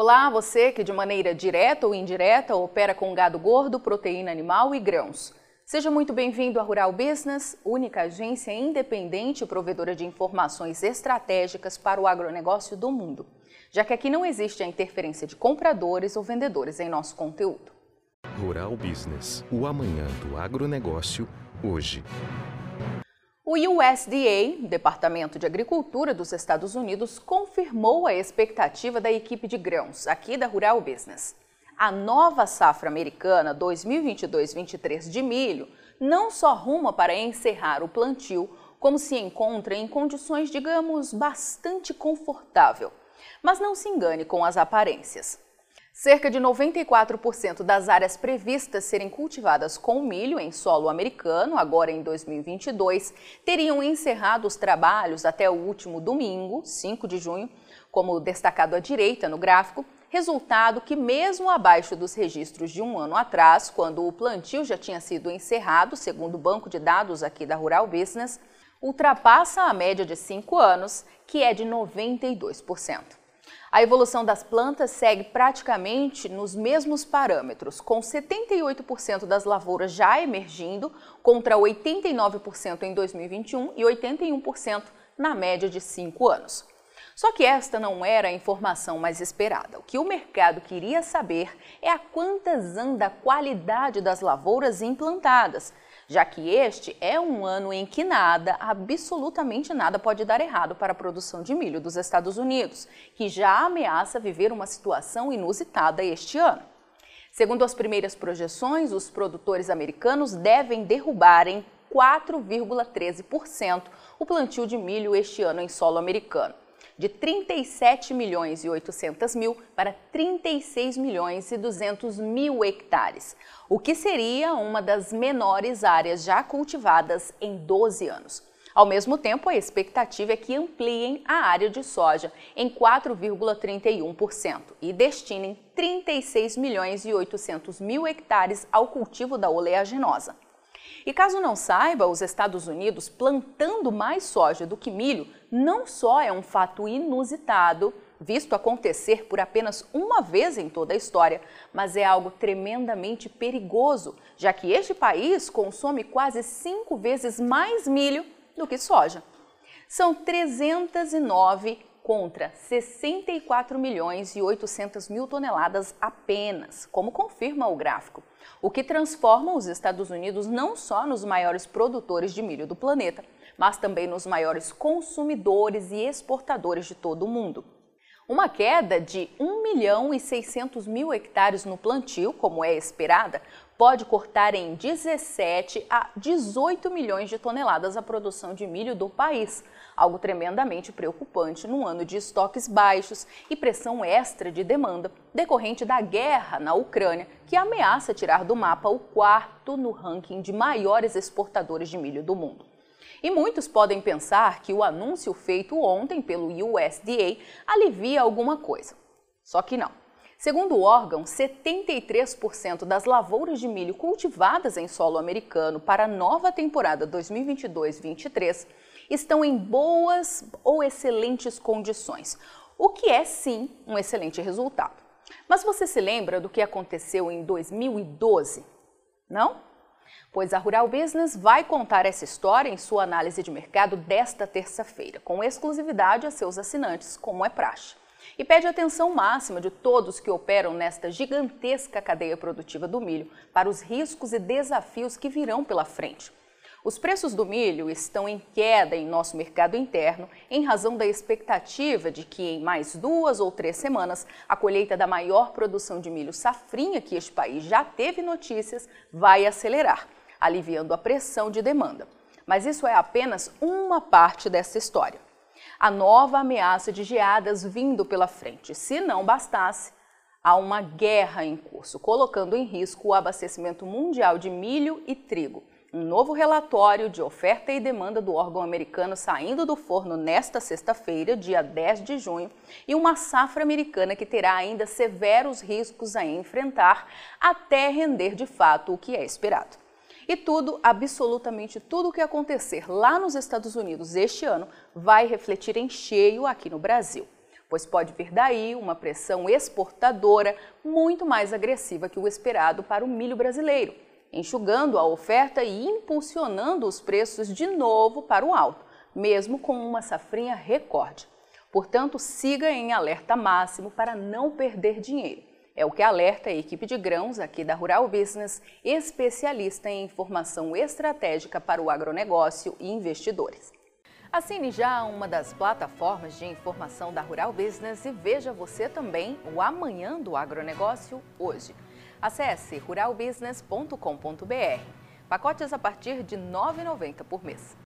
Olá, você que de maneira direta ou indireta opera com gado gordo, proteína animal e grãos. Seja muito bem-vindo à Rural Business, única agência independente provedora de informações estratégicas para o agronegócio do mundo, já que aqui não existe a interferência de compradores ou vendedores em nosso conteúdo. Rural Business, o amanhã do agronegócio, hoje. O USDA, Departamento de Agricultura dos Estados Unidos, confirmou a expectativa da equipe de grãos aqui da Rural Business a nova safra americana 2022-23 de milho não só ruma para encerrar o plantio, como se encontra em condições, digamos, bastante confortável. Mas não se engane com as aparências. Cerca de 94% das áreas previstas serem cultivadas com milho em solo americano, agora em 2022, teriam encerrado os trabalhos até o último domingo, 5 de junho, como destacado à direita no gráfico, resultado que, mesmo abaixo dos registros de um ano atrás, quando o plantio já tinha sido encerrado, segundo o banco de dados aqui da Rural Business, ultrapassa a média de cinco anos, que é de 92%. A evolução das plantas segue praticamente nos mesmos parâmetros, com 78% das lavouras já emergindo, contra 89% em 2021 e 81% na média de cinco anos. Só que esta não era a informação mais esperada. O que o mercado queria saber é a quantas anda a qualidade das lavouras implantadas, já que este é um ano em que nada, absolutamente nada, pode dar errado para a produção de milho dos Estados Unidos, que já ameaça viver uma situação inusitada este ano. Segundo as primeiras projeções, os produtores americanos devem derrubar em 4,13% o plantio de milho este ano em solo americano de 37 milhões e 800 mil para 36 milhões e 200 mil hectares, o que seria uma das menores áreas já cultivadas em 12 anos. Ao mesmo tempo, a expectativa é que ampliem a área de soja em 4,31% e destinem 36 milhões e 800 mil hectares ao cultivo da oleaginosa. E caso não saiba, os Estados Unidos plantando mais soja do que milho não só é um fato inusitado, visto acontecer por apenas uma vez em toda a história, mas é algo tremendamente perigoso, já que este país consome quase cinco vezes mais milho do que soja. São 309 contra 64 milhões e 800 mil toneladas apenas, como confirma o gráfico, o que transforma os Estados Unidos não só nos maiores produtores de milho do planeta, mas também nos maiores consumidores e exportadores de todo o mundo. Uma queda de 1 milhão e 600 mil hectares no plantio, como é esperada, pode cortar em 17 a 18 milhões de toneladas a produção de milho do país, algo tremendamente preocupante num ano de estoques baixos e pressão extra de demanda decorrente da guerra na Ucrânia, que ameaça tirar do mapa o quarto no ranking de maiores exportadores de milho do mundo. E muitos podem pensar que o anúncio feito ontem pelo USDA alivia alguma coisa. Só que não. Segundo o órgão, 73% das lavouras de milho cultivadas em solo americano para a nova temporada 2022-23 estão em boas ou excelentes condições, o que é sim um excelente resultado. Mas você se lembra do que aconteceu em 2012? Não? Pois a Rural Business vai contar essa história em sua análise de mercado desta terça-feira, com exclusividade a seus assinantes, como é praxe. E pede atenção máxima de todos que operam nesta gigantesca cadeia produtiva do milho para os riscos e desafios que virão pela frente. Os preços do milho estão em queda em nosso mercado interno em razão da expectativa de que em mais duas ou três semanas a colheita da maior produção de milho safrinha que este país já teve notícias vai acelerar aliviando a pressão de demanda. Mas isso é apenas uma parte dessa história. A nova ameaça de geadas vindo pela frente. Se não bastasse, há uma guerra em curso, colocando em risco o abastecimento mundial de milho e trigo. Um novo relatório de oferta e demanda do órgão americano saindo do forno nesta sexta-feira, dia 10 de junho, e uma safra americana que terá ainda severos riscos a enfrentar até render de fato o que é esperado. E tudo, absolutamente tudo o que acontecer lá nos Estados Unidos este ano vai refletir em cheio aqui no Brasil. pois pode vir daí uma pressão exportadora muito mais agressiva que o esperado para o milho brasileiro, enxugando a oferta e impulsionando os preços de novo para o alto, mesmo com uma safrinha recorde. Portanto, siga em alerta máximo para não perder dinheiro. É o que alerta a equipe de grãos aqui da Rural Business, especialista em informação estratégica para o agronegócio e investidores. Assine já uma das plataformas de informação da Rural Business e veja você também o Amanhã do Agronegócio hoje. Acesse ruralbusiness.com.br. Pacotes a partir de R$ 9,90 por mês.